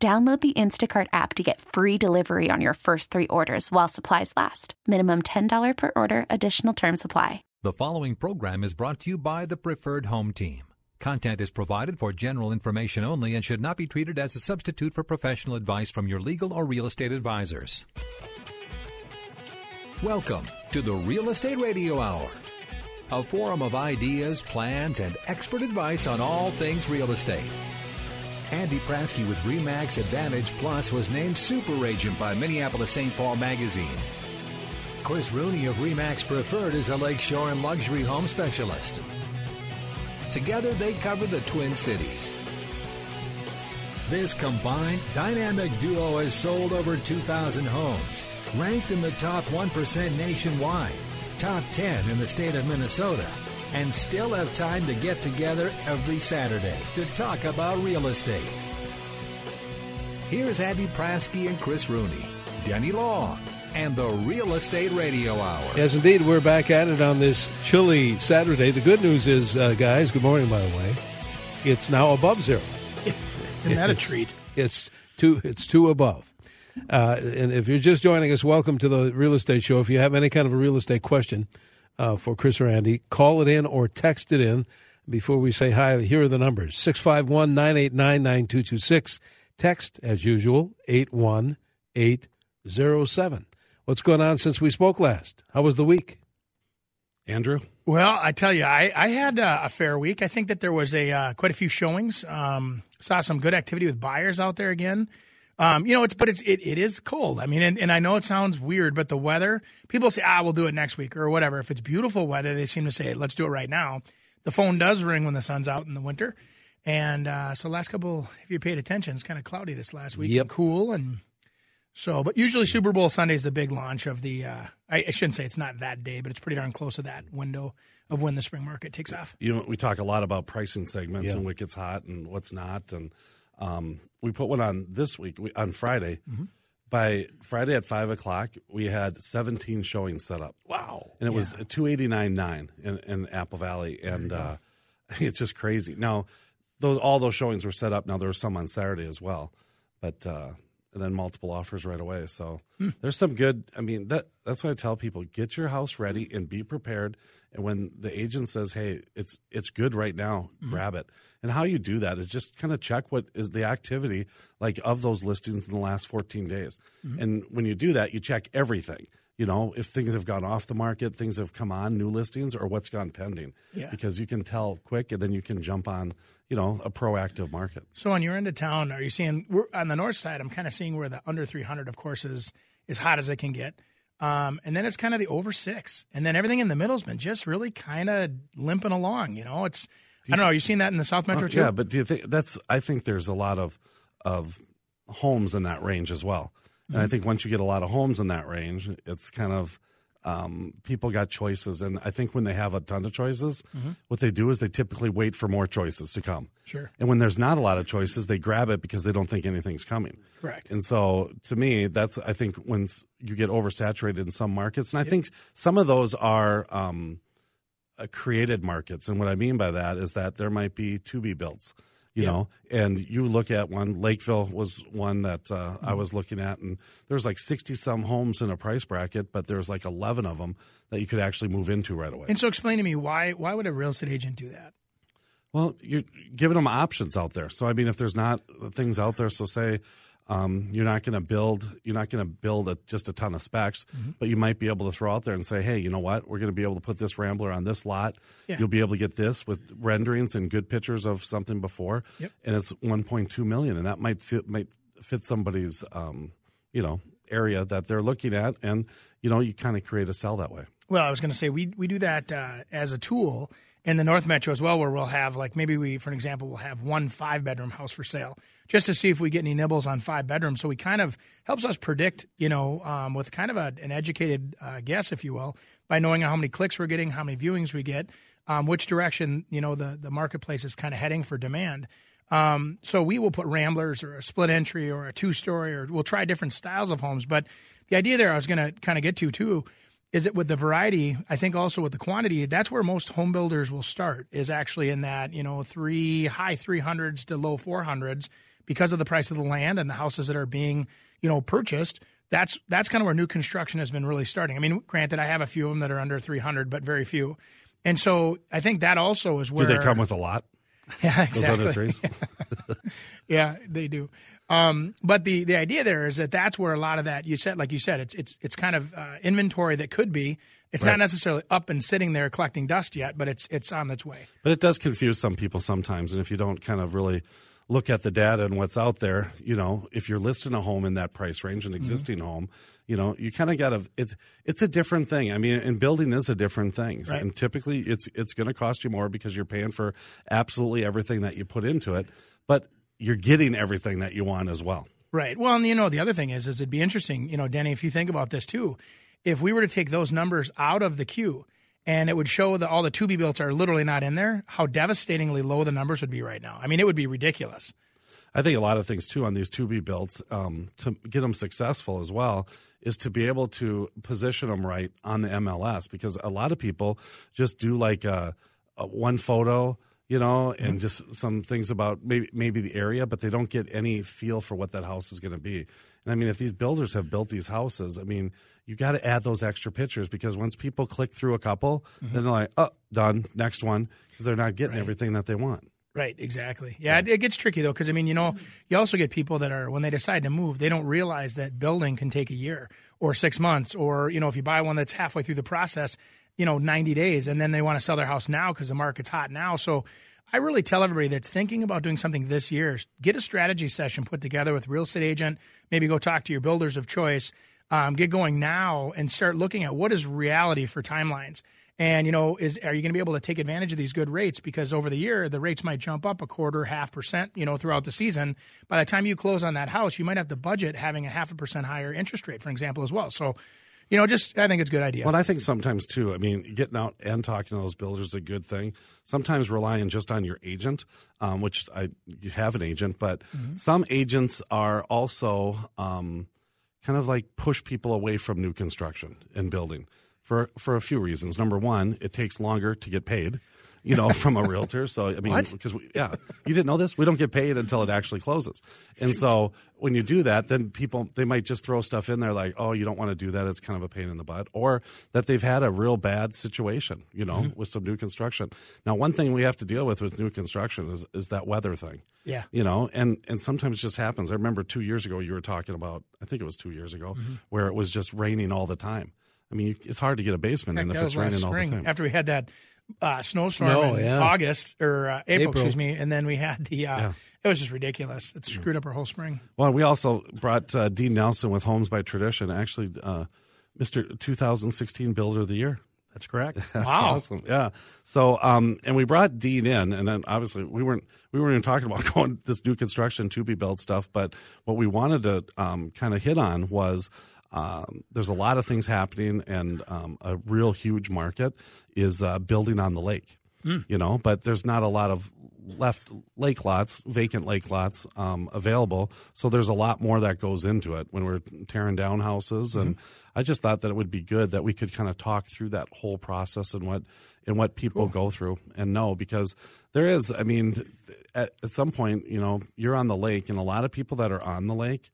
Download the Instacart app to get free delivery on your first three orders while supplies last. Minimum $10 per order, additional term supply. The following program is brought to you by the Preferred Home Team. Content is provided for general information only and should not be treated as a substitute for professional advice from your legal or real estate advisors. Welcome to the Real Estate Radio Hour, a forum of ideas, plans, and expert advice on all things real estate. Andy Prasky with Remax Advantage Plus was named Super Agent by Minneapolis St. Paul Magazine. Chris Rooney of Remax Preferred is a lakeshore and luxury home specialist. Together, they cover the Twin Cities. This combined dynamic duo has sold over 2,000 homes, ranked in the top 1% nationwide, top 10 in the state of Minnesota, and still have time to get together every Saturday to talk about real estate. Here's Andy Prasky and Chris Rooney, Denny Long, and the Real Estate Radio Hour. Yes, indeed. We're back at it on this chilly Saturday. The good news is, uh, guys, good morning, by the way. It's now above zero. Isn't that a treat? It's two. It's two above. Uh, and if you're just joining us, welcome to the Real Estate Show. If you have any kind of a real estate question uh, for Chris or Andy, call it in or text it in. Before we say hi, here are the numbers 651 989 9226. Text, as usual, 81807. What's going on since we spoke last? How was the week? Andrew? Well, I tell you, I, I had uh, a fair week. I think that there was a uh, quite a few showings. Um, saw some good activity with buyers out there again. Um, you know, it's but it's it, it is cold. I mean, and, and I know it sounds weird, but the weather. People say, ah, we'll do it next week or whatever. If it's beautiful weather, they seem to say, let's do it right now. The phone does ring when the sun's out in the winter, and uh, so last couple, if you paid attention, it's kind of cloudy this last week. Yep. and cool and so, but usually Super Bowl Sunday is the big launch of the. Uh, I, I shouldn't say it's not that day, but it's pretty darn close to that window of when the spring market takes off. You know, we talk a lot about pricing segments Yeah. and what gets hot and what's not. And um, we put one on this week we, on Friday. Mm-hmm. By Friday at five o'clock, we had 17 showings set up. Wow! And it was Yeah. 289.9 in, in Apple Valley, and uh, it's just crazy. Now, those all those showings were set up. Now there were some on Saturday as well, but uh, and then multiple offers right away. So Hmm. there's some good. I mean that that's why I tell people get your house ready and be prepared. And when the agent says, "Hey, it's it's good right now," Mm-hmm. grab it. And how you do that is just kind of check what is the activity like of those listings in the last 14 days. Mm-hmm. And when you do that, you check everything. You know, if things have gone off the market, things have come on, new listings, or what's gone pending. Yeah. Because you can tell quick, and then you can jump on, you know, a proactive market. So on your end of town, are you seeing we're, on the north side? I'm kind of seeing where the under 300, of course, is as hot as it can get, um, and then it's kind of the over six, and then everything in the middle's been just really kind of limping along. You know, it's I don't know. You seeing that in the South Metro Oh, too? Yeah, but do you think that's? I think there's a lot of of homes in that range as well, and Mm-hmm. I think once you get a lot of homes in that range, it's kind of um, people got choices, and I think when they have a ton of choices, what they do is they typically wait for more choices to come. Mm-hmm. Sure. And when there's not a lot of choices, they grab it because they don't think anything's coming. Correct. And so, to me, that's I think when you get oversaturated in some markets, and I think some of those are um, uh, created markets. And what I mean by that is that there might be to be builts, you Yeah. know. And you look at one, Lakeville was one that uh, Mm-hmm. I was looking at, and there's like sixty some homes in a price bracket, but there's like eleven of them that you could actually move into right away. And so, explain to me why why would a real estate agent do that? Well, you're giving them options out there. So I mean, if there's not things out there, so say um, you're not going to build, you're not going to build a, just a ton of specs, Mm-hmm. but you might be able to throw out there and say, hey, you know what? We're going to be able to put this Rambler on this lot. Yeah. You'll be able to get this with renderings and good pictures of something before, Yep. and it's 1.2 million, and that might fit, might fit somebody's, um, you know, area that they're looking at, and you know, you kind of create a sell that way. Well, I was going to say we we do that uh, as a tool, in the North Metro as well, where we'll have like maybe we, for an example, we'll have one five bedroom house for sale just to see if we get any nibbles on five bedrooms. So we kind of helps us predict, you know, um, with kind of a, an educated uh, guess, if you will, by knowing how many clicks we're getting, how many viewings we get, um, which direction you know the the marketplace is kind of heading for demand. Um, so we will put ramblers or a split entry or a two story, or we'll try different styles of homes. But the idea there, I was going to kind of get to too is it with the variety i think also with the quantity that's where most home builders will start is actually in that you know three high 300s to low 400s because of the price of the land and the houses that are being you know purchased that's that's kind of where new construction has been really starting i mean granted i have a few of them that are under 300 but very few and so i think that also is where Do they come with a lot? yeah Those other exactly threes? yeah, they do. Um, but the the idea there is that that's where a lot of that you said, like you said, it's it's it's kind of uh, inventory that could be. It's Right. not necessarily up and sitting there collecting dust yet, but it's it's on its way. But it does confuse some people sometimes. And if you don't kind of really look at the data and what's out there, you know, if you're listing a home in that price range, Mm-hmm. an existing home, you know, you kind of got to. It's it's a different thing. I mean, and building is a different thing. Right. And typically, it's it's going to cost you more because you're paying for absolutely everything that you put into it. But you're getting everything that you want as well. Right. Well, and you know, the other thing is, is it'd be interesting, you know, Denny, if you think about this too, if we were to take those numbers out of the queue and it would show that all the to be built are literally not in there, how devastatingly low the numbers would be right now. I mean, it would be ridiculous. I think a lot of things too on these to be builds um, to get them successful as well is to be able to position them right on the MLS because a lot of people just do like a, a one photo, you know, and mm-hmm. just some things about maybe maybe the area, but they don't get any feel for what that house is going to be. And I mean, if these builders have built these houses, I mean, you got to add those extra pictures because once people click through a couple, mm-hmm. then they're like, oh, done, next one, because they're not getting everything that they want. Right, exactly. Yeah, it, it gets tricky though because I mean, you know, you also get people that are when they decide to move, they don't realize that building can take a year or six months, or you know, if you buy one that's halfway through the process, you know, ninety days, and then they want to sell their house now because the market's hot now. So, I really tell everybody that's thinking about doing something this year, get a strategy session put together with a real estate agent. Maybe go talk to your builders of choice. Um, get going now and start looking at what is reality for timelines. And you know, is are you going to be able to take advantage of these good rates? Because over the year, the rates might jump up a quarter, half percent. You know, throughout the season. By the time you close on that house, you might have to budget having a half a percent higher interest rate, for example, as well. So, you know, just I think it's a good idea. Well, I think sometimes too. I mean, getting out and talking to those builders is a good thing. Sometimes relying just on your agent, um, which I you have an agent, but some agents are also um, kind of like push people away from new construction and building for for a few reasons. Number one, it takes longer to get paid. You know, from a realtor. So I mean, because we, yeah, you didn't know this. We don't get paid until it actually closes. And so when you do that, then people they might just throw stuff in there like, oh, you don't want to do that. It's kind of a pain in the butt, or that they've had a real bad situation. You know, with some new construction. Now, one thing we have to deal with with new construction is is that weather thing. yeah, You know, and and sometimes it just happens. I remember two years ago you were talking about. I think it was two years ago Mm-hmm. where it was just raining all the time. I mean, it's hard to get a basement in if it's raining all the time. after we had that uh, snowstorm Snow, in yeah. August or uh, April, April. excuse me, and then we had the. Uh, Yeah. It was just ridiculous. It screwed up our whole spring. Well, we also brought uh, Dean Nelson with Homes by Tradition, actually, uh, Mr. 2016 Builder of the Year. That's correct. That's Wow. awesome. Yeah. So, um, and we brought Dean in, and then obviously we weren't we weren't even talking about going this new construction to be built stuff, but what we wanted to um, kind of hit on was. Um, there's a lot of things happening, and um, a real huge market is uh, building on the lake. You know, but there's not a lot of left lake lots, vacant lake lots um, available. So there's a lot more that goes into it when we're tearing down houses. And I just thought that it would be good that we could kind of talk through that whole process and what and what people go through and know because there is. I mean, at, at some point, you know, you're on the lake, and a lot of people that are on the lake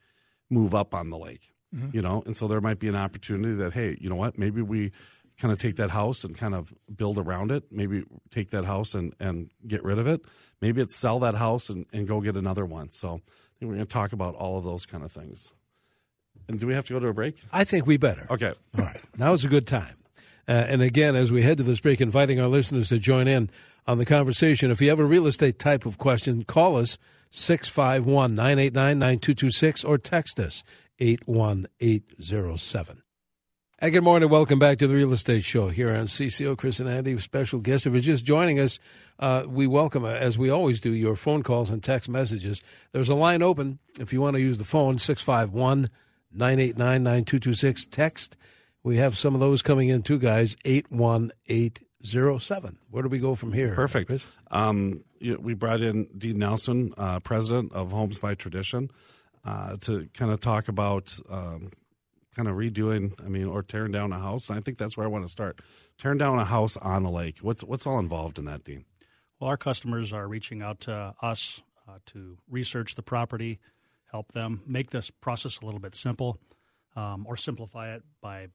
move up on the lake. You know, and so there might be an opportunity that hey, you know what, maybe we kind of take that house and kind of build around it. Maybe take that house and, and get rid of it. Maybe it's sell that house and, and go get another one. So I think we're going to talk about all of those kind of things. And do we have to go to a break? I think we better. Okay. All right. Now is a good time. Uh, and again, as we head to this break, inviting our listeners to join in on the conversation. If you have a real estate type of question, call us 651 989 9226 or text us 81807. Hey, good morning. Welcome back to the Real Estate Show here on CCO. Chris and Andy, special guest. If you're just joining us, uh, we welcome, uh, as we always do, your phone calls and text messages. There's a line open if you want to use the phone, 651 989 9226. Text. We have some of those coming in too, guys. 81807. Where do we go from here? Perfect. Um, we brought in Dean Nelson, uh, president of Homes by Tradition, uh, to kind of talk about um, kind of redoing, I mean, or tearing down a house. And I think that's where I want to start. Tearing down a house on the lake. What's what's all involved in that, Dean? Well, our customers are reaching out to us uh, to research the property, help them make this process a little bit simple, um, or simplify it by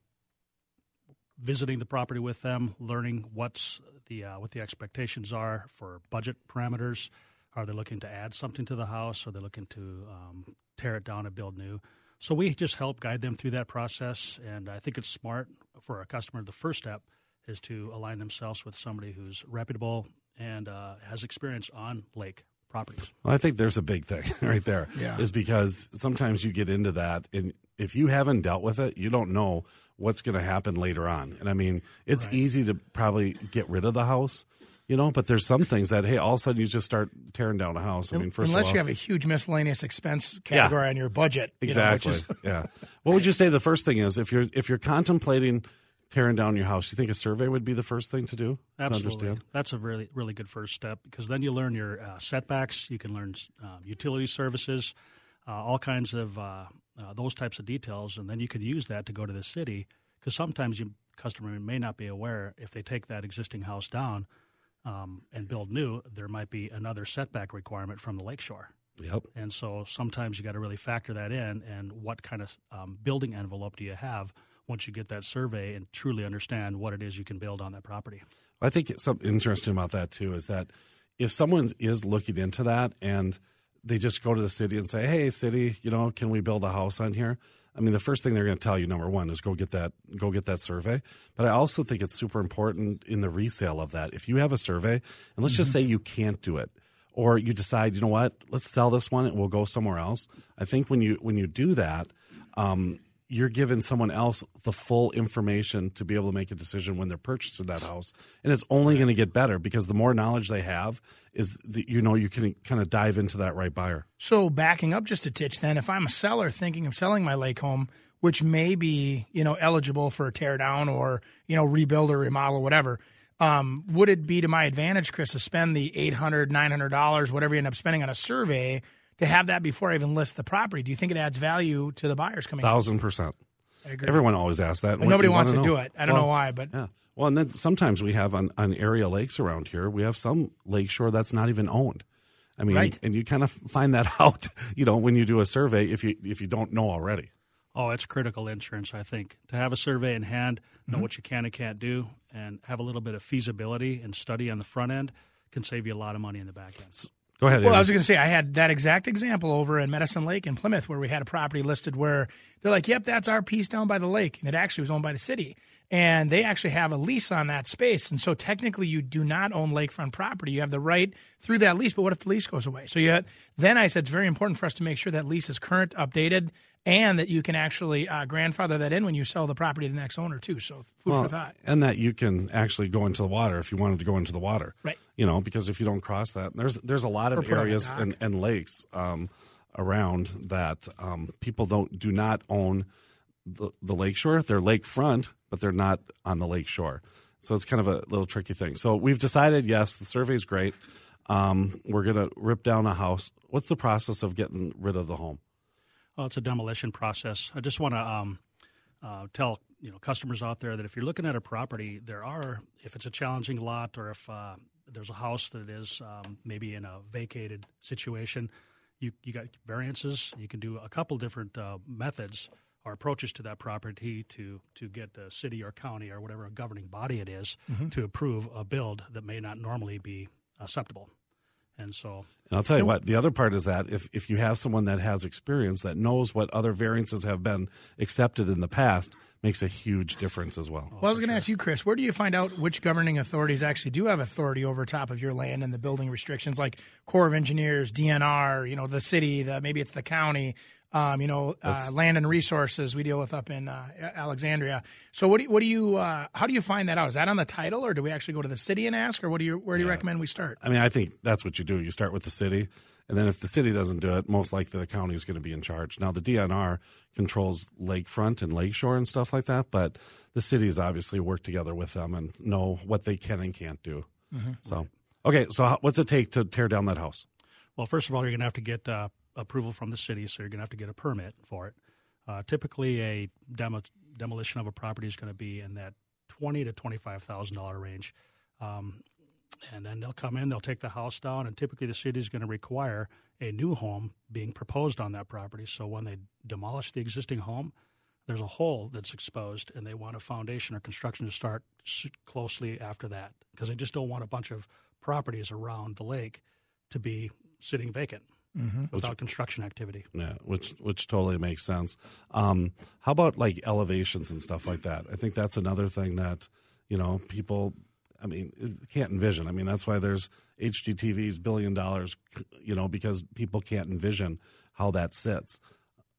visiting the property with them, learning what's the uh, what the expectations are for budget parameters. Are they looking to add something to the house? Are they looking to um, tear it down and build new? So we just help guide them through that process, and I think it's smart for a customer. The first step is to align themselves with somebody who's reputable and uh, has experience on lake properties. Well, I think there's a big thing right there. Yeah. Is because sometimes you get into that, and if you haven't dealt with it, you don't know what's going to happen later on. And I mean, it's Right. easy to probably get rid of the house, you know, but there's some things that hey, all of a sudden you just start tearing down a house. I mean, first Unless of all, you have a huge miscellaneous expense category on your budget. you know, which exactly, is- yeah. What would you say the first thing is if you're if you're contemplating tearing down your house? You think a survey would be the first thing to do? To Absolutely, understand? that's a really really good first step because then you learn your uh, setbacks. You can learn um, utility services, uh, all kinds of uh, uh, those types of details, and then you can use that to go to the city because sometimes you customer may not be aware if they take that existing house down um, and build new, there might be another setback requirement from the lakeshore. Yep. And so sometimes you got to really factor that in and what kind of um, building envelope do you have once you get that survey and truly understand what it is you can build on that property. I think something interesting about that too is that if someone is looking into that and they just go to the city and say, "Hey, city, you know, can we build a house on here?" I mean, the first thing they're going to tell you, number one, is go get that go get that survey. But I also think it's super important in the resale of that. If you have a survey, and let's just say you can't do it, or you decide, you know what, let's sell this one and we'll go somewhere else. I think when you when you do that, um, you're giving someone else the full information to be able to make a decision when they're purchasing that house, and it's only going to get better because the more knowledge they have, is the, you know you can kind of dive into that right buyer. So backing up just a titch, then, if I'm a seller thinking of selling my lake home, which may be you know eligible for a tear down or you know rebuild or remodel, or whatever, um, would it be to my advantage, Chris, to spend the eight hundred, nine hundred dollars, whatever you end up spending on a survey to have that before I even list the property? Do you think it adds value to the buyers coming? in? Thousand percent. I agree. Everyone always asks that. and nobody you wants to wanna do it. I don't Well, know why, but Yeah. Well, and then sometimes we have on, on area lakes around here, we have some lakeshore that's not even owned. I mean, Right. and you kind of find that out, you know, when you do a survey if you if you don't know already. Oh, it's critical insurance, I think. To have a survey in hand, know Mm-hmm. what you can and can't do, and have a little bit of feasibility and study on the front end can save you a lot of money in the back end. Go ahead. Well, I Andy. was going to say I had that exact example over in Medicine Lake in Plymouth, where we had a property listed where they're like, "Yep, that's our piece down by the lake," and it actually was owned by the city, and they actually have a lease on that space, and so technically you do not own lakefront property. You have the right through that lease, but what if the lease goes away? So you then I said it's very important for us to make sure that lease is current, updated, and that you can actually uh, grandfather that in when you sell the property to the next owner too. So food Well, for thought. and that you can actually go into the water if you wanted to go into the water. Right. You know, because if you don't cross that, there's there's a lot of put on a areas and, and lakes um, around that um, people don't do not own the, the lakeshore. They're lakefront, but they're not on the lakeshore. So it's kind of a little tricky thing. So we've decided, yes, the survey is great. Um, we're going to rip down a house. What's the process of getting rid of the home? Well, it's a demolition process. I just want to um, uh, tell you know customers out there that if you're looking at a property, there are if it's a challenging lot or if uh, there's a house that is um, maybe in a vacated situation, you you got variances. You can do a couple different uh, methods or approaches to that property to to get the city or county or whatever governing body it is to approve a build that may not normally be acceptable. And so And I'll tell you what, the other part is that if, if you have someone that has experience that knows what other variances have been accepted in the past, makes a huge difference as well. Well, I was going to ask you, Chris, where do you find out which governing authorities actually do have authority over top of your land and the building restrictions, like Corps of Engineers, DNR, you know, the city, the maybe it's the county? Um, you know, uh, land and resources we deal with up in uh, Alexandria. So what do you, what do you uh, how do you find that out? Is that on the title, or do we actually go to the city and ask, or what do you where do you recommend we start? I mean, I think that's what you do. You start with the city, and then if the city doesn't do it, most likely the county is going to be in charge. Now, the DNR controls lakefront and lakeshore and stuff like that, but the cities obviously work together with them and know what they can and can't do. So, okay, so how, what's it take to tear down that house? Well, first of all, you're going to have to get uh, approval from the city, so you're going to have to get a permit for it. Uh, typically, a demo, demolition of a property is going to be in that twenty to twenty-five thousand dollar range, um, and then they'll come in, they'll take the house down, and typically the city is going to require a new home being proposed on that property. So when they demolish the existing home, there's a hole that's exposed, and they want a foundation or construction to start closely after that because they just don't want a bunch of properties around the lake to be sitting vacant without construction activity. Yeah, which which totally makes sense. Um, how about like elevations and stuff like that? I think that's another thing that you know people. I mean, can't envision. I mean, that's why there's HGTV's billion dollars. You know, because people can't envision how that sits.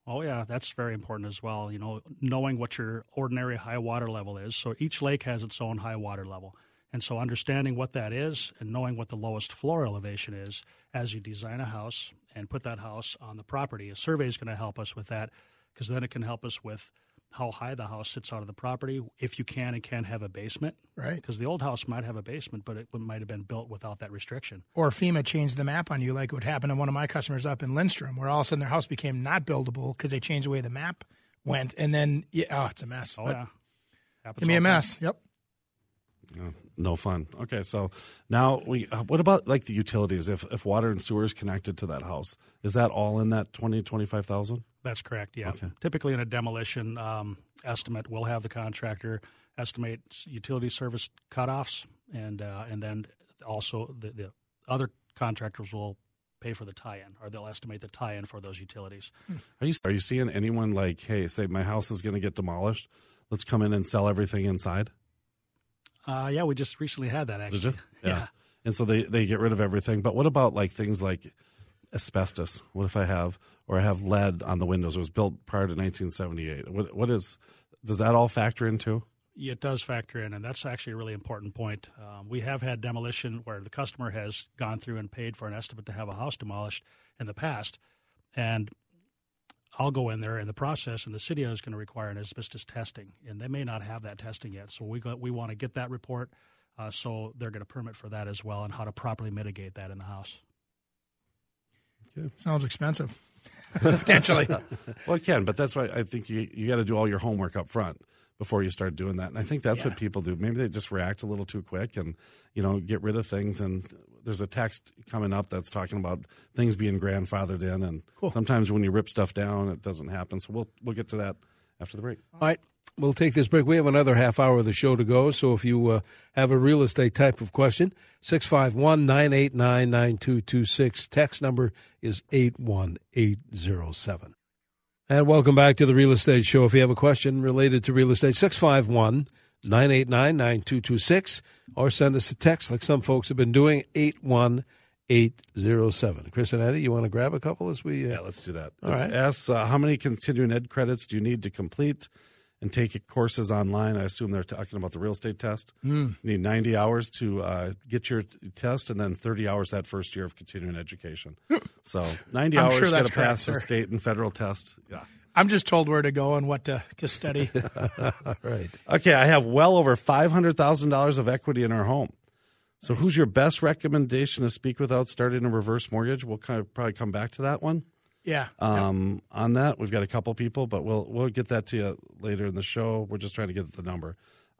Oh yeah, that's very important as well. You know, knowing what your ordinary high water level is. So each lake has its own high water level. And so understanding what that is and knowing what the lowest floor elevation is as you design a house and put that house on the property. A survey is going to help us with that because then it can help us with how high the house sits out of the property, if you can and can't have a basement. Right. Because the old house might have a basement, but it might have been built without that restriction. Or FEMA changed the map on you, like what happened to one of my customers up in Lindstrom, where all of a sudden their house became not buildable because they changed the way the map went, and then yeah, oh, it's a mess. Oh But yeah. Happens Give me all a the time. mess. Yep. Yeah, no fun. Okay, so now we. Uh, what about like the utilities? If if water and sewer is connected to that house, is that all in that twenty twenty five thousand? That's correct. Yeah. Okay. Typically, in a demolition um, estimate, we'll have the contractor estimate utility service cutoffs, and uh, and then also the, the other contractors will pay for the tie-in, or they'll estimate the tie-in for those utilities. Are you are you seeing anyone like, hey, say my house is going to get demolished, let's come in and sell everything inside? Uh, yeah, we just recently had that actually. Did you? And so they they get rid of everything. But what about like things like asbestos? What if I have or I have lead on the windows? It was built prior to 1978. What what is does that all factor into? Yeah, It does factor in, and that's actually a really important point. Um, we have had demolition where the customer has gone through and paid for an estimate to have a house demolished in the past, and I'll go in there in the process, and the city is going to require an asbestos testing, and they may not have that testing yet. So we got, we want to get that report, uh, so they're going to permit for that as well, and how to properly mitigate that in the house. Sounds expensive. Potentially. Well, it can, but that's why I think you you got to do all your homework up front before you start doing that. And I think that's Yeah. what people do. Maybe they just react a little too quick and you know get rid of things. And there's a text coming up that's talking about things being grandfathered in. And Cool. sometimes when you rip stuff down, it doesn't happen. So we'll we'll get to that after the break. All right. We'll take this break. We have another half hour of the show to go. So if you uh, have a real estate type of question, 651 989 9226. Text number is 81807. And welcome back to the Real Estate Show. If you have a question related to real estate, 651 989 9226, or send us a text like some folks have been doing, 81807. Chris and Andy, you want to grab a couple as we. Uh, Yeah, let's do that. All Let's right. ask uh, how many continuing ed credits do you need to complete and take courses online? I assume they're talking about the real estate test. Hmm. You need 90 hours to uh, get your test and then 30 hours that first year of continuing education. So 90 I'm hours sure got that's to pass the state and federal test. Yeah. I'm just told where to go and what to, to study. right. Okay, I have well over $500,000 of equity in our home. So who's your best recommendation to speak without starting a reverse mortgage? We'll kind of probably come back to that one. Yeah. um, on that. We've got a couple people, but we'll we'll get that to you later in the show. We're just trying to get the number.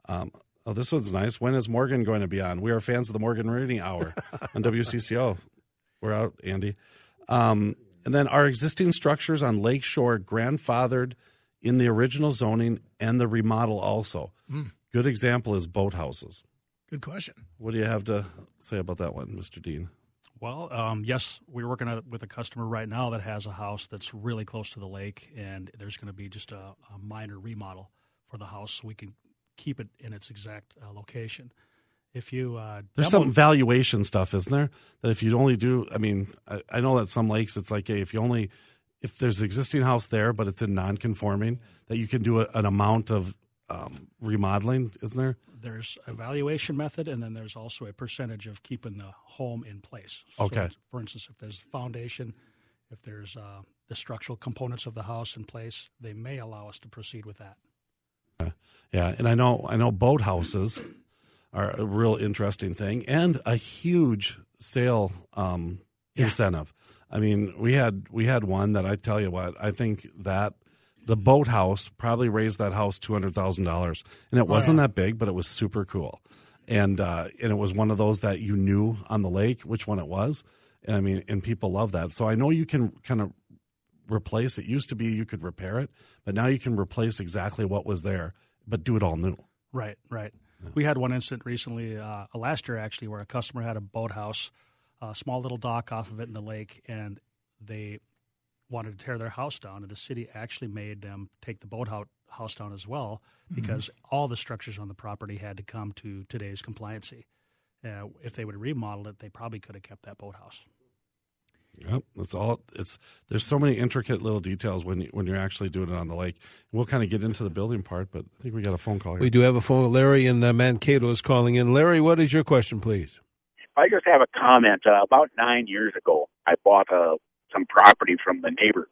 Um, oh, this one's nice. When is Morgan going to be on? We are fans of the Morgan Reading Hour on WCCO. We're out, Andy. Um, and then our existing structures on Lakeshore grandfathered in the original zoning and the remodel also. Good example is boathouses. Good question. What do you have to say about that one, Mr. Dean? Well, um, yes, we're working at, with a customer right now that has a house that's really close to the lake, and there's going to be just a, a minor remodel for the house so we can keep it in its exact uh, location. If you uh, There's demo- some valuation stuff, isn't there? That if you only do, I mean, I, I know that some lakes, it's like, hey, if you only if there's an existing house there, but it's in non-conforming, that you can do a, an amount of um, remodeling, isn't there? There's a valuation method, and then there's also a percentage of keeping the home in place. So, Okay. for instance, if there's foundation, if there's uh, the structural components of the house in place, they may allow us to proceed with that. Yeah, and I know I know boat houses are a real interesting thing and a huge sale um, Yeah. incentive. I mean, we had we had one that I tell you what I think that the boathouse probably raised that house two hundred thousand dollars, and it wasn't that big, but it was super cool, and uh, and it was one of those that you knew on the lake which one it was, and I mean, and people love that. So I know you can kind of replace. It used to be you could repair it, but now you can replace exactly what was there, but do it all new. Right, right. We had one incident recently, uh, last year actually, where a customer had a boathouse, a small little dock off of it in the lake, and they wanted to tear their house down, and the city actually made them take the boathouse house down as well because all the structures on the property had to come to today's compliancy. Uh, if they would have remodeled it, they probably could have kept that boathouse. Yep, that's all. It's there's so many intricate little details when you, when you're actually doing it on the lake. We'll kind of get into the building part, but I think we got a phone call here. We do have a phone. Larry in uh, Mankato is calling in. Larry, what is your question, please? I just have a comment. Uh, about nine years ago, I bought uh, some property from the neighbor,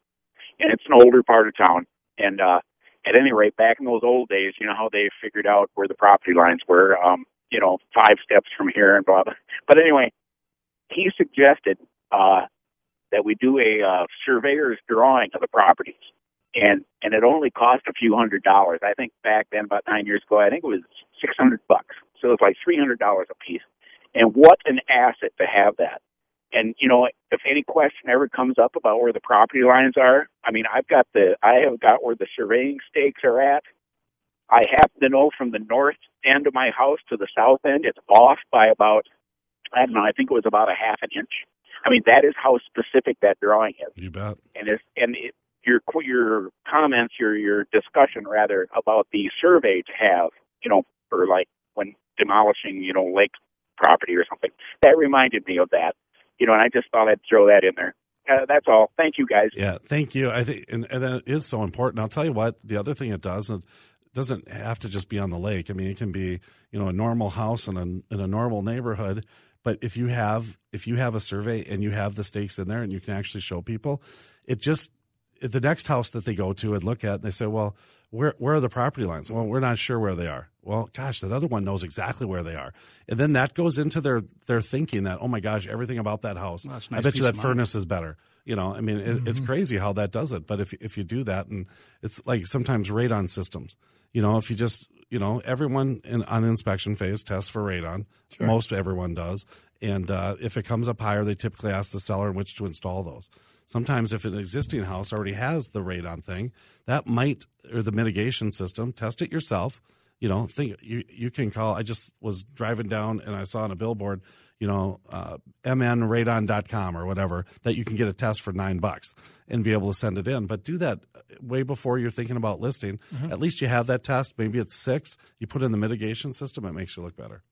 and it's an older part of town. And uh, at any rate, back in those old days, you know how they figured out where the property lines were. Um, you know, five steps from here and blah blah. But anyway, he suggested uh, that we do a uh, surveyor's drawing of the properties, and and it only cost a few hundred dollars. I think back then, about nine years ago, I think it was six hundred bucks. So it's like three hundred dollars a piece. And what an asset to have that. And you know, if any question ever comes up about where the property lines are, I mean, I've got the I have got where the surveying stakes are at. I happen to know from the north end of my house to the south end, it's off by about I don't know. I think it was about a half an inch. I mean, that is how specific that drawing is you bet. and it's and it, your your comments, your your discussion rather about the survey to have, you know, for like when demolishing, you know, lake property or something. That reminded me of that, you know, and I just thought I'd throw that in there. Uh, that's all. Thank you, guys. Yeah, thank you. I think, and, and that is so important. I'll tell you what. The other thing it does, it doesn't have to just be on the lake. I mean, it can be you know a normal house in a in a normal neighborhood. But if you have if you have a survey and you have the stakes in there and you can actually show people, it just the next house that they go to and look at, they say, well, where where are the property lines? Well, we're not sure where they are. Well, gosh, that other one knows exactly where they are, and then that goes into their their thinking that oh my gosh, everything about that house. Well, a I nice bet you that furnace is better. You know, I mean, it, it's crazy how that does it. But if if you do that, and it's like sometimes radon systems. You know, if you just you know everyone in, on inspection phase tests for radon. Most everyone does, and uh, if it comes up higher, they typically ask the seller in which to install those. Sometimes, if an existing house already has the radon thing, that might or the mitigation system, test it yourself. You know, think you you can call. I just was driving down and I saw on a billboard, you know, uh, mnradon.com or whatever that you can get a test for nine bucks and be able to send it in. But do that way before you're thinking about listing. At least you have that test. Maybe it's six. You put in the mitigation system, it makes you look better.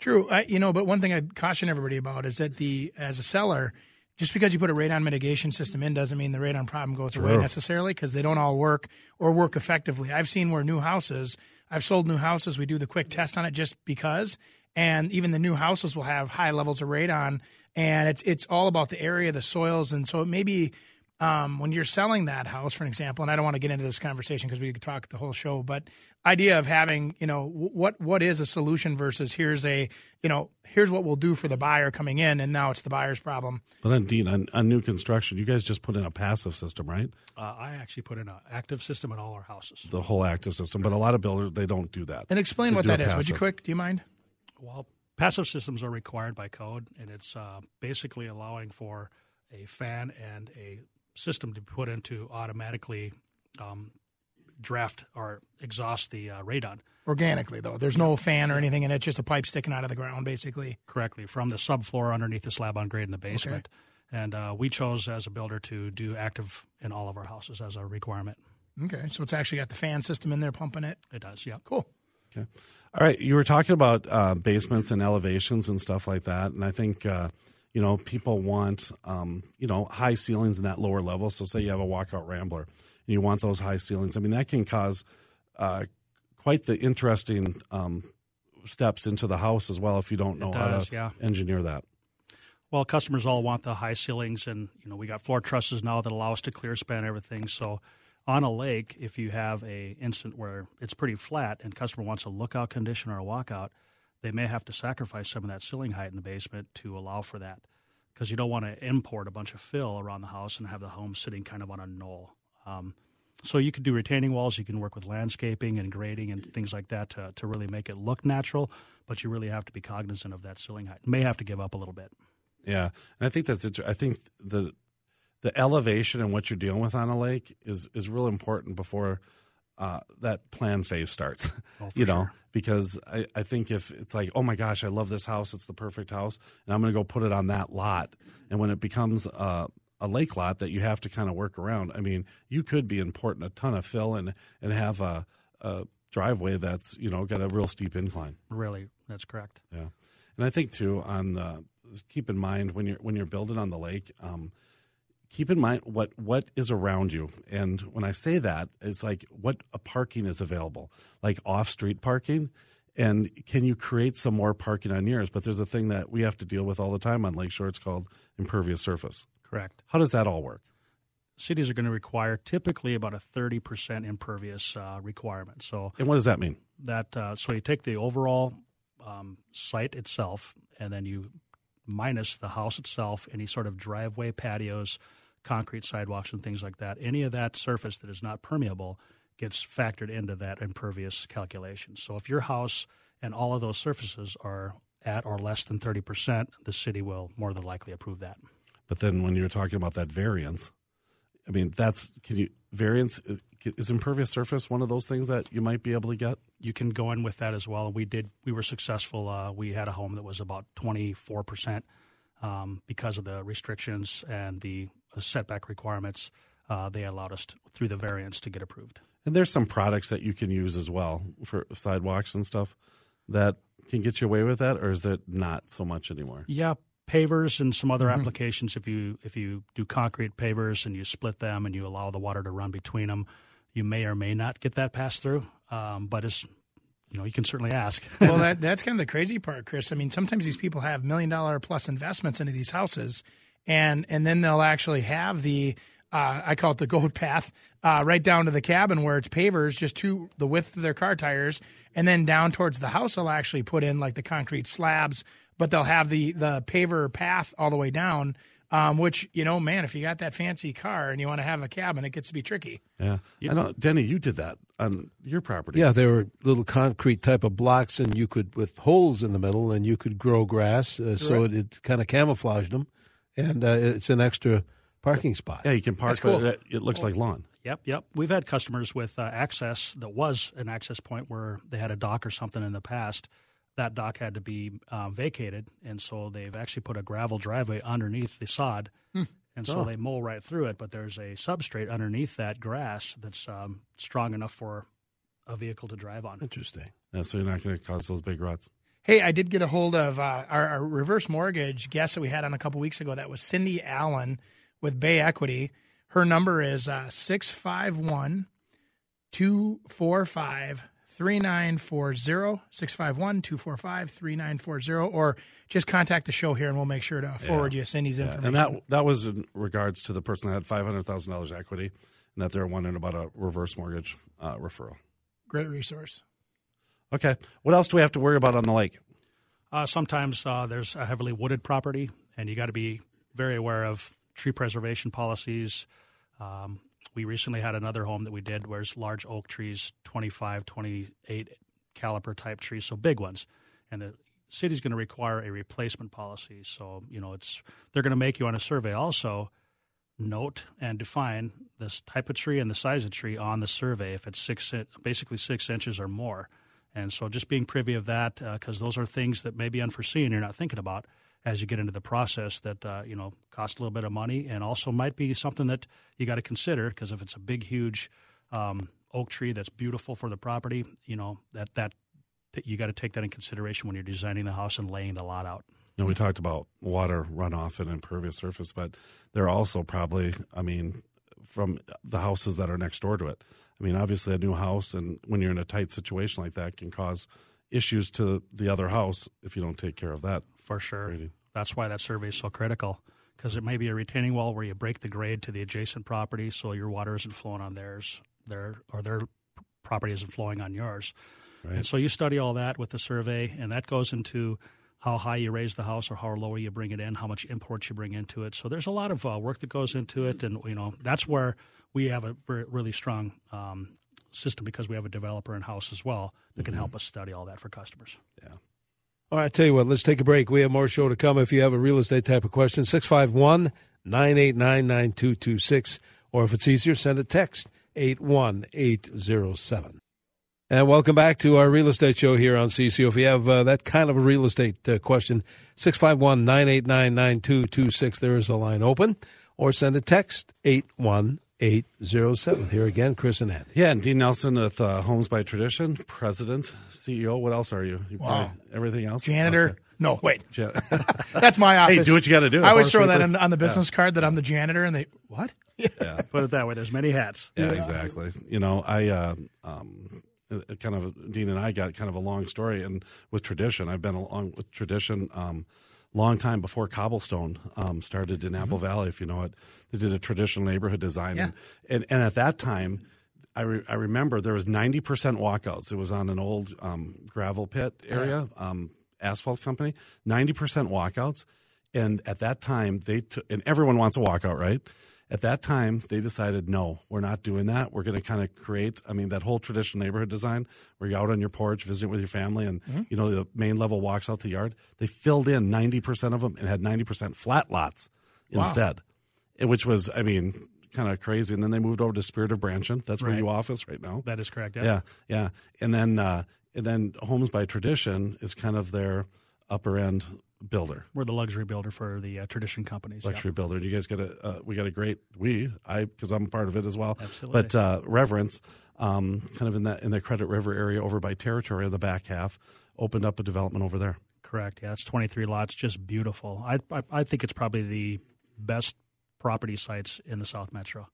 True, I, you know, but one thing I'd caution everybody about is that the as a seller, just because you put a radon mitigation system in doesn't mean the radon problem goes away necessarily because they don't all work or work effectively. I've seen where new houses, I've sold new houses, we do the quick test on it just because, and even the new houses will have high levels of radon, and it's it's all about the area, the soils, and so it may be um, when you're selling that house, for an example, and I don't want to get into this conversation because we could talk the whole show, but idea of having, you know, wh- what what is a solution versus here's a, you know, here's what we'll do for the buyer coming in, and now it's the buyer's problem. But then, Dean, on, on new construction, you guys just put in a passive system, right? Uh, I actually put in an active system in all our houses. The whole active system. But a lot of builders, they don't do that. And explain They what that is, that a is. Would you quick? Do you mind? Well, passive systems are required by code, and it's uh, basically allowing for a fan and a system to be put into automatically um, draft or exhaust the uh, radon Organically though, there's no fan or anything in it; just a pipe sticking out of the ground, basically. correctly from the subfloor underneath the slab on grade in the basement. And uh, we chose as a builder to do active in all of our houses as a requirement. Okay, so it's actually got the fan system in there pumping it. It does, yeah. Cool. Okay. All right. You were talking about uh, basements and elevations and stuff like that. And I think, uh, you know, people want, um, you know, high ceilings in that lower level. So, say you have a walkout rambler and you want those high ceilings. I mean, that can cause uh, quite the interesting um, steps into the house as well if you don't know It how to yeah. engineer that. Well, customers all want the high ceilings, and you know we got floor trusses now that allow us to clear span everything. So, on a lake, if you have a instant where it's pretty flat and customer wants a lookout condition or a walkout, they may have to sacrifice some of that ceiling height in the basement to allow for that, because you don't want to import a bunch of fill around the house and have the home sitting kind of on a knoll. Um, so you could do retaining walls. You can work with landscaping and grading and things like that to, to really make it look natural. But you really have to be cognizant of that ceiling height. May have to give up a little bit. Yeah, and I think that's inter- I think the the elevation and what you're dealing with on a lake is is real important before uh, that plan phase starts. Oh, you know, sure. because I, I think if it's like, oh my gosh, I love this house, it's the perfect house, and I'm going to go put it on that lot, and when it becomes uh, a lake lot that you have to kind of work around, I mean, you could be importing a ton of fill and and have a, a driveway that's you know got a real steep incline. Really, that's correct. Yeah, and I think too on uh, keep in mind when you're when you're building on the lake, um, keep in mind what what is around you. And when I say that, it's like what a parking is available, like off street parking. And can you create some more parking on yours? But there's a thing that we have to deal with all the time on Lakeshore. It's called impervious surface. Correct. How does that all work? Cities are going to require typically about a 30% impervious uh, requirement. So And what does that mean? that uh, so you take the overall um, site itself and then you minus the house itself, any sort of driveway, patios, concrete sidewalks, and things like that. Any of that surface that is not permeable gets factored into that impervious calculation. So if your house and all of those surfaces are at or less than 30%, the city will more than likely approve that. But then when you're talking about that variance, I mean, that's can you variance is impervious surface one of those things that you might be able to get? you can go in with that as well. We did. We were successful. Uh, we had a home that was about twenty four percent um, because of the restrictions and the setback requirements. Uh, they allowed us to, through the variance to get approved. And there's some products that you can use as well for sidewalks and stuff that can get you away with that, or is it not so much anymore? Yeah, pavers and some other applications. If you if you do concrete pavers and you split them and you allow the water to run between them, you may or may not get that pass through. Um, but it's you know you can certainly ask. well, that that's kind of the crazy part, Chris. I mean, sometimes these people have million dollar plus investments into these houses, and and then they'll actually have the uh, I call it the goat path uh, right down to the cabin where it's pavers, just to the width of their car tires, and then down towards the house they'll actually put in like the concrete slabs, but they'll have the the paver path all the way down. Um, which you know, man, if you got that fancy car and you want to have a cabin, it gets to be tricky. Yeah, I know, Denny, you did that on your property. Yeah, there were little concrete type of blocks, and you could with holes in the middle, and you could grow grass, uh, so it, it kind of camouflaged them, and uh, it's an extra parking spot. yeah, you can park, That's cool. it, it looks like lawn. Yep, yep. We've had customers with uh, access that was an access point where they had a dock or something in the past. That dock had to be um, vacated, and so they've actually put a gravel driveway underneath the sod, and so they mow right through it. But there's a substrate underneath that grass that's um, strong enough for a vehicle to drive on. Interesting. Yeah, so you're not going to cause those big ruts. Hey, I did get a hold of uh, our, our reverse mortgage guest that we had on a couple weeks ago. That was Cindy Allen with Bay Equity. Her number is uh, 651 245 3940. 651 245 3940. Or just contact the show here and we'll make sure to forward you Cindy's information. And that that was in regards to the person that had five hundred thousand dollars equity, and that they're wondering about a reverse mortgage uh, referral. Great resource. Okay, what else do we have to worry about on the lake? Uh, sometimes uh, there's a heavily wooded property, and you got to be very aware of tree preservation policies. Um, we recently had another home that we did where it's large oak trees, 25, 28 caliper type trees, so big ones. And the city's going to require a replacement policy. So, you know, it's they're going to make you on a survey also note and define this type of tree and the size of tree on the survey if it's six, basically six inches or more. And so just being privy of that, because those are things that may be unforeseen you're not thinking about as you get into the process that, uh, you know, cost a little bit of money and also might be something that you got to consider because if it's a big, huge um, oak tree that's beautiful for the property, you know, that, that you got to take that in consideration when you're designing the house and laying the lot out. You know, we talked about water runoff and impervious surface, but they're also probably, I mean, from the houses that are next door to it. I mean, obviously, a new house, and when you're in a tight situation like that, can cause issues to the other house if you don't take care of that. For sure. Grading. That's why that survey is so critical because it may be a retaining wall where you break the grade to the adjacent property so your water isn't flowing on theirs, their or their property isn't flowing on yours. Right. And so you study all that with the survey, and that goes into how high you raise the house or how low you bring it in, how much imports you bring into it. So there's a lot of uh, work that goes into it, and you know that's where we have a very, really strong um, system because we have a developer in house as well that can help us study all that for customers. Yeah. All right, I tell you what, let's take a break. We have more show to come. If you have a real estate type of question, 651 989 9226. Or if it's easier, send a text 81807. And welcome back to our real estate show here on CCO. If you have uh, that kind of a real estate uh, question, 651 989 9226, there is a line open. Or send a text 81807. Here again, Chris and Andy. Yeah, and Dean Nelson with uh, Homes by Tradition, president, CEO. What else are you? you Wow. probably- everything else? Janitor. Okay. No, wait. Ja- That's my office. Hey, do what you gotta do. I always Horse throw that sweeper. on, on the business card that I'm the janitor, and they what? yeah. Put it that way. There's many hats. Yeah, exactly. You know, I uh, um, kind of Dean and I got kind of a long story, and with tradition, I've been along with tradition um, long time before cobblestone um, started in Apple Valley. If you know it, they did a traditional neighborhood design, Yeah. and, and and at that time. I, re- I remember there was 90% walkouts. It was on an old um, gravel pit area, um, asphalt company. 90% walkouts, and at that time they took, and everyone wants a walkout, right? At that time, they decided, no, we're not doing that. We're going to kind of create, I mean, that whole traditional neighborhood design where you're out on your porch visiting with your family and, you know, the main level walks out the yard. They filled in 90% of them and had 90% flat lots instead, which was, I mean, kind of crazy. And then they moved over to Spirit of Brandtjen. That's where you office right now. That is correct. Yeah. Yeah, yeah. And then, uh, and then Homes by Tradition is kind of their upper end builder. We're the luxury builder for the uh, tradition companies. yeah. luxury builder. Do you guys got a uh, we got a great we I because I'm part of it as well. Absolutely. But uh, Reverence, um, kind of in that in the Credit River area over by Territory, in the back half, opened up a development over there. Correct. Yeah, it's 23 lots, just beautiful. I, I I think it's probably the best property sites in the South Metro.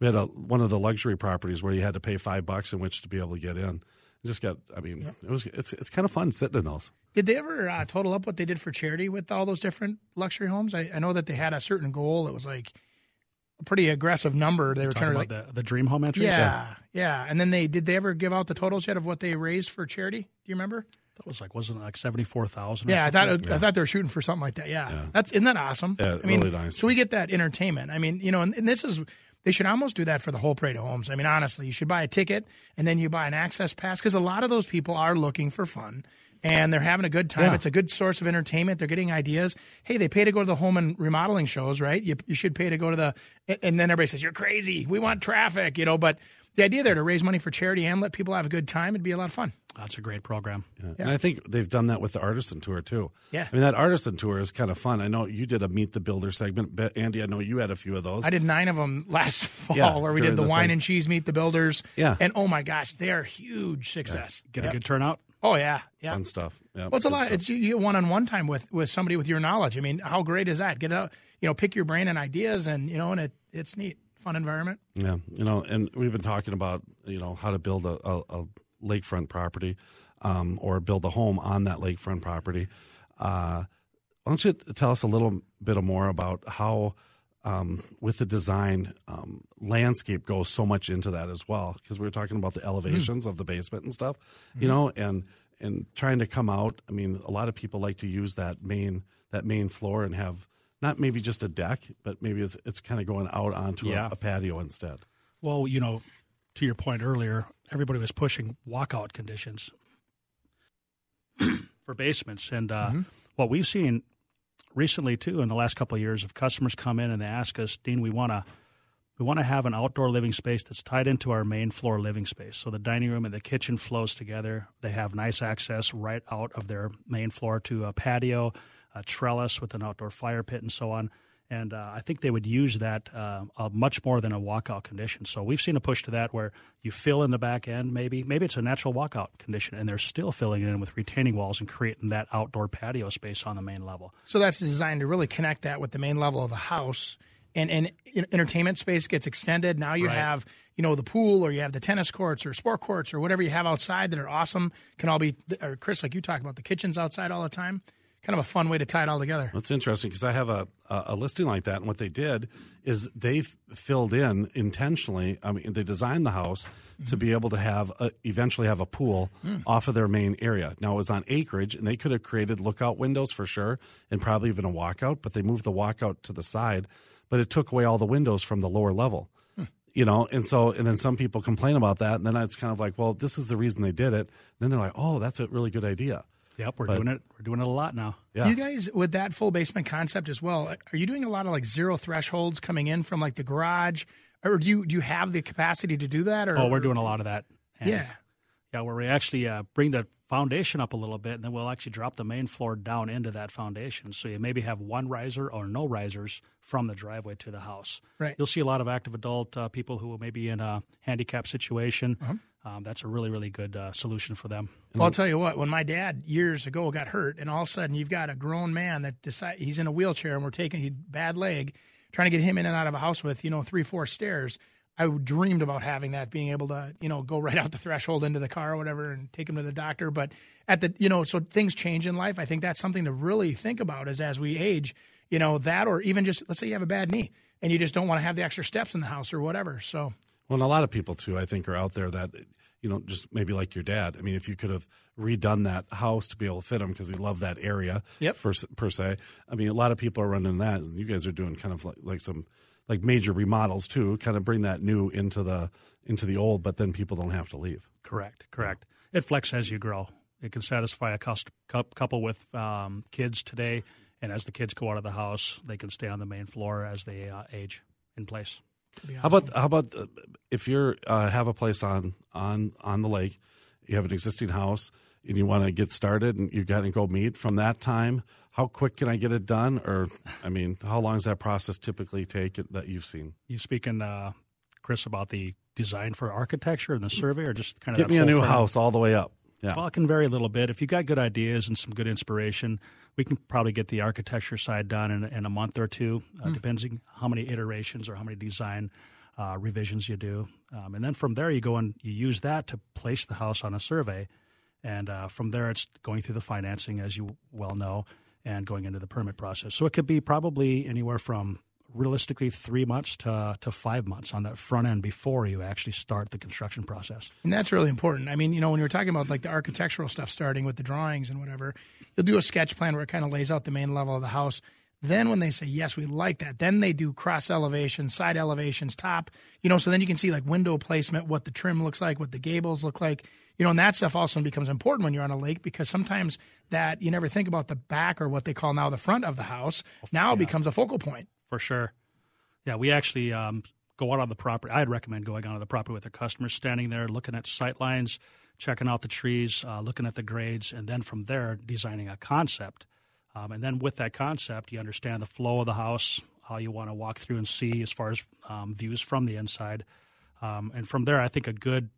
We had a one of the luxury properties where you had to pay five bucks in which to be able to get in. You just got. I mean, it was it's it's kind of fun sitting in those. Did they ever uh, total up what they did for charity with all those different luxury homes? I, I know that they had a certain goal. It was like a pretty aggressive number. They were Talking trying to about like, the, the dream home entries. yeah, yeah. And then they did they ever give out the totals yet of what they raised for charity? Do you remember? that was like wasn't it like 74,000. or Yeah, I thought something? it, I thought they were shooting for something like that. Yeah, that's isn't that awesome? Yeah, I mean, really nice. So we get that entertainment. I mean, you know, and, and this is they should almost do that for the whole parade of homes. I mean, honestly, you should buy a ticket and then you buy an access pass because a lot of those people are looking for fun. And they're having a good time. Yeah. It's a good source of entertainment. They're getting ideas. Hey, they pay to go to the home and remodeling shows, right? You, you should pay to go to the, and then everybody says, you're crazy. We want traffic, you know, but the idea there to raise money for charity and let people have a good time, it'd be a lot of fun. That's a great program. Yeah. And I think they've done that with the artisan tour too. Yeah. I mean that artisan tour is kind of fun. I know you did a meet the builder segment, but Andy. I know you had a few of those. I did nine of them last fall Yeah, where we did the, the wine thing. and cheese meet the builders. Yeah. And oh my gosh, they are huge success. Get Yep. a good turnout. Oh yeah. Yeah. Fun stuff. Yeah, Well, it's a lot. stuff. It's you, you get one on one time with with somebody with your knowledge. I mean, how great is that? Get out, you know, pick your brain and ideas, and you know, and it it's neat, fun environment. Yeah, you know, and we've been talking about you know how to build a, a, a lakefront property, um, or build a home on that lakefront property. Uh, why don't you tell us a little bit more about how, um, with the design, um, landscape goes so much into that as well? Because we were talking about the elevations of the basement and stuff, you know, and and trying to come out. I mean, a lot of people like to use that main that main floor and have. Not maybe just a deck, but maybe it's, it's kind of going out onto a- Yeah. a patio instead. Well, you know, to your point earlier, everybody was pushing walkout conditions for basements, and uh, what we've seen recently too in the last couple of years, of customers come in and they ask us, Dean, we want to we want to have an outdoor living space that's tied into our main floor living space. So the dining room and the kitchen flows together. They have nice access right out of their main floor to a patio, a trellis with an outdoor fire pit, and so on. And uh, I think they would use that uh, uh, much more than a walkout condition. So we've seen a push to that where you fill in the back end, maybe maybe it's a natural walkout condition, and they're still filling it in with retaining walls and creating that outdoor patio space on the main level. So that's designed to really connect that with the main level of the house, and and entertainment space gets extended. Now you Right. have you know the pool, or you have the tennis courts, or sport courts, or whatever you have outside that are awesome. Can all be, or Chris, like you talk about the kitchens outside all the time. Kind of a fun way to tie it all together. That's interesting because I have a, a a listing like that, and what they did is they filled in intentionally. I mean, they designed the house to be able to have a, eventually have a pool hmm. off of their main area. Now it was on acreage, and they could have created lookout windows for sure, and probably even a walkout. But they moved the walkout to the side, but it took away all the windows from the lower level. Hmm. You know, and so and then some people complain about that, and then it's kind of like, well, this is the reason they did it. then they're like, oh, that's a really good idea. Yep, we're But- doing it. We're doing it a lot now. Yeah. You guys, with that full basement concept as well, are you doing a lot of like zero thresholds coming in from like the garage, or do you do you have the capacity to do that? Or Oh, we're doing a lot of that. And, Yeah. Yeah, where we actually uh, bring the foundation up a little bit, and then we'll actually drop the main floor down into that foundation. So you maybe have one riser or no risers from the driveway to the house. Right. You'll see a lot of active adult uh, people who may be in a handicap situation. Uh-huh. Um, that's a really, really good uh, solution for them. Well, I'll tell you what. When my dad years ago got hurt, and all of a sudden you've got a grown man that decide he's in a wheelchair, and we're taking he bad leg, trying to get him in and out of a house with you know three four stairs. I dreamed about having that, being able to you know go right out the threshold into the car or whatever, and take him to the doctor. But at the you know, so things change in life. I think that's something to really think about as as we age. You know that, or even just let's say you have a bad knee and you just don't want to have the extra steps in the house or whatever. So Well, and a lot of people too, I think, are out there that you know, just maybe like your dad. I mean, if you could have redone that house to be able to fit him because you love that area, Yep. for, per se. I mean, a lot of people are running that, and you guys are doing kind of like, like some like major remodels too, kind of bring that new into the into the old, but then people don't have to leave. Correct, correct. It flexes as you grow. It can satisfy a cust- couple with um, kids today, and as the kids go out of the house, they can stay on the main floor as they uh, age in place. How about how about uh, if you're uh, have a place on on on the lake, you have an existing house, and you want to get started, and you got to go meet from that time. How quick can I get it done? Or I mean, how long does that process typically take that you've seen? You speaking, uh, Chris, about the design for architecture and the survey, or just kind of Get me a new frame? house all the way up. Yeah. Well, it can vary a little bit. If you got good ideas and some good inspiration, we can probably get the architecture side done in, in a month or two, uh, depending how many iterations or how many design uh, revisions you do. Um, and then from there, you go and you use that to place the house on a survey. And uh, from there, it's going through the financing, as you well know, and going into the permit process. So it could be probably anywhere from realistically three months to, to five months on that front end before you actually start the construction process. And that's really important. I mean, you know, when you're talking about like the architectural stuff, starting with the drawings and whatever, you'll do a sketch plan where it kind of lays out the main level of the house. Then when they say yes, we like that, then they do cross elevations, side elevations, top. You know, so then you can see like window placement, what the trim looks like, what the gables look like. You know, and that stuff also becomes important when you're on a lake because sometimes that you never think about the back or what they call now the front of the house now becomes a focal point. For sure. Yeah, we actually um, go out on the property. I'd recommend going out on the property with the customers, standing there, looking at sight lines, checking out the trees, uh, looking at the grades, and then from there, designing a concept. Um, and then with that concept, you understand the flow of the house, how you want to walk through and see as far as um, views from the inside. Um, and from there, I think a good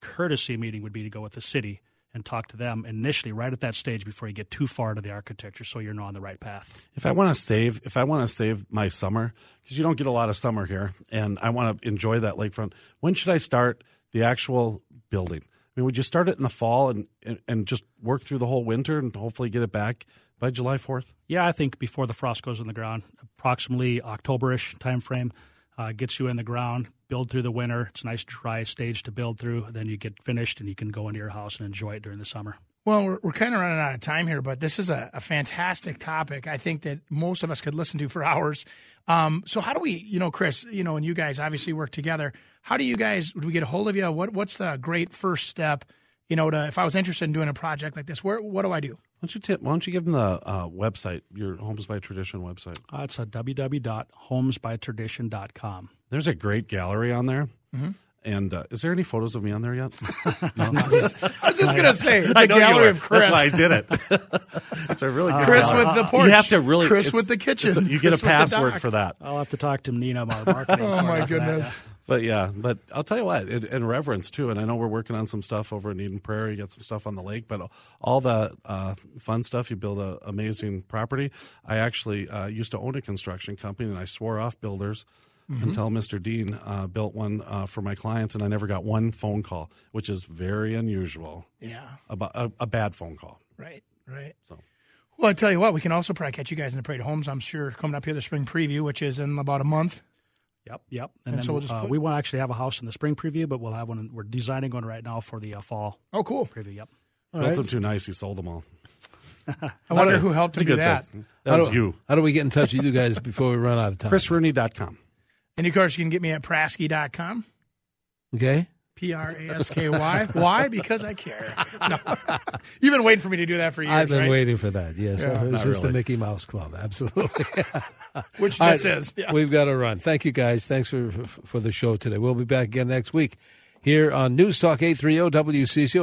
courtesy meeting would be to go with the city and talk to them initially, right at that stage, before you get too far to the architecture, so you're not on the right path. If I want to save, if I want to save my summer, because you don't get a lot of summer here, and I want to enjoy that lakefront, when should I start the actual building? I mean, would you start it in the fall and, and, and just work through the whole winter and hopefully get it back by July 4th? Yeah, I think before the frost goes in the ground, approximately Octoberish time frame, uh, gets you in the ground. Build through the winter. It's a nice dry stage to build through. Then you get finished and you can go into your house and enjoy it during the summer. Well, we're, we're kind of running out of time here, but this is a, a fantastic topic. I think that most of us could listen to for hours. Um, so, how do we, you know, Chris, you know, and you guys obviously work together. How do you guys? Do we get a hold of you? What What's the great first step? You know, to if I was interested in doing a project like this, where what do I do? Why don't you tip, Why don't you give them the uh, website, your Homes by Tradition website? Uh, it's a www.homesbytradition.com. There's a great gallery on there, And uh, is there any photos of me on there yet? I was just gonna say it's I a know gallery of Chris. That's why I did it. it's a really good. Chris gallery. with the porch. You have to really. Chris with the kitchen. a- you get a password for that. I'll have to talk to Nina, our marketing. Oh my coordinator for that, goodness. yeah. But yeah, but I'll tell you what, in, in reverence too, and I know we're working on some stuff over in Eden Prairie, You got some stuff on the lake, but all the uh, fun stuff, you build an amazing property. I actually uh, used to own a construction company, and I swore off builders until Mr. Dean uh, built one uh, for my client, and I never got one phone call, which is very unusual. Yeah. About a, a bad phone call. Right. Right. So. Well, I tell you what, we can also probably catch you guys in the Parade Homes. I'm sure coming up here the spring preview, which is in about a month. Yep, yep. And, And then so we'll just uh, put- we won't actually have a house in the spring preview, but we'll have one. We're designing one right now for the uh, fall Oh, cool. preview. Yep. Built them too nice, he sold them all. I wonder who helped It's a him do that. thing. How That was do, you. How do we get in touch with you guys before we run out of time? ChrisRooney.com. And of course, you can get me at Prasky.com. Okay. P R A S K Y. Why? Because I care. No. You've been waiting for me to do that for years, I've been right? waiting for that. Yes. Yeah. this is the. Mickey Mouse Club. Absolutely. Which that right, says. Yeah. We've got to run. Thank you guys. Thanks for, for for the show today. We'll be back again next week here on News Talk 830 WCCO.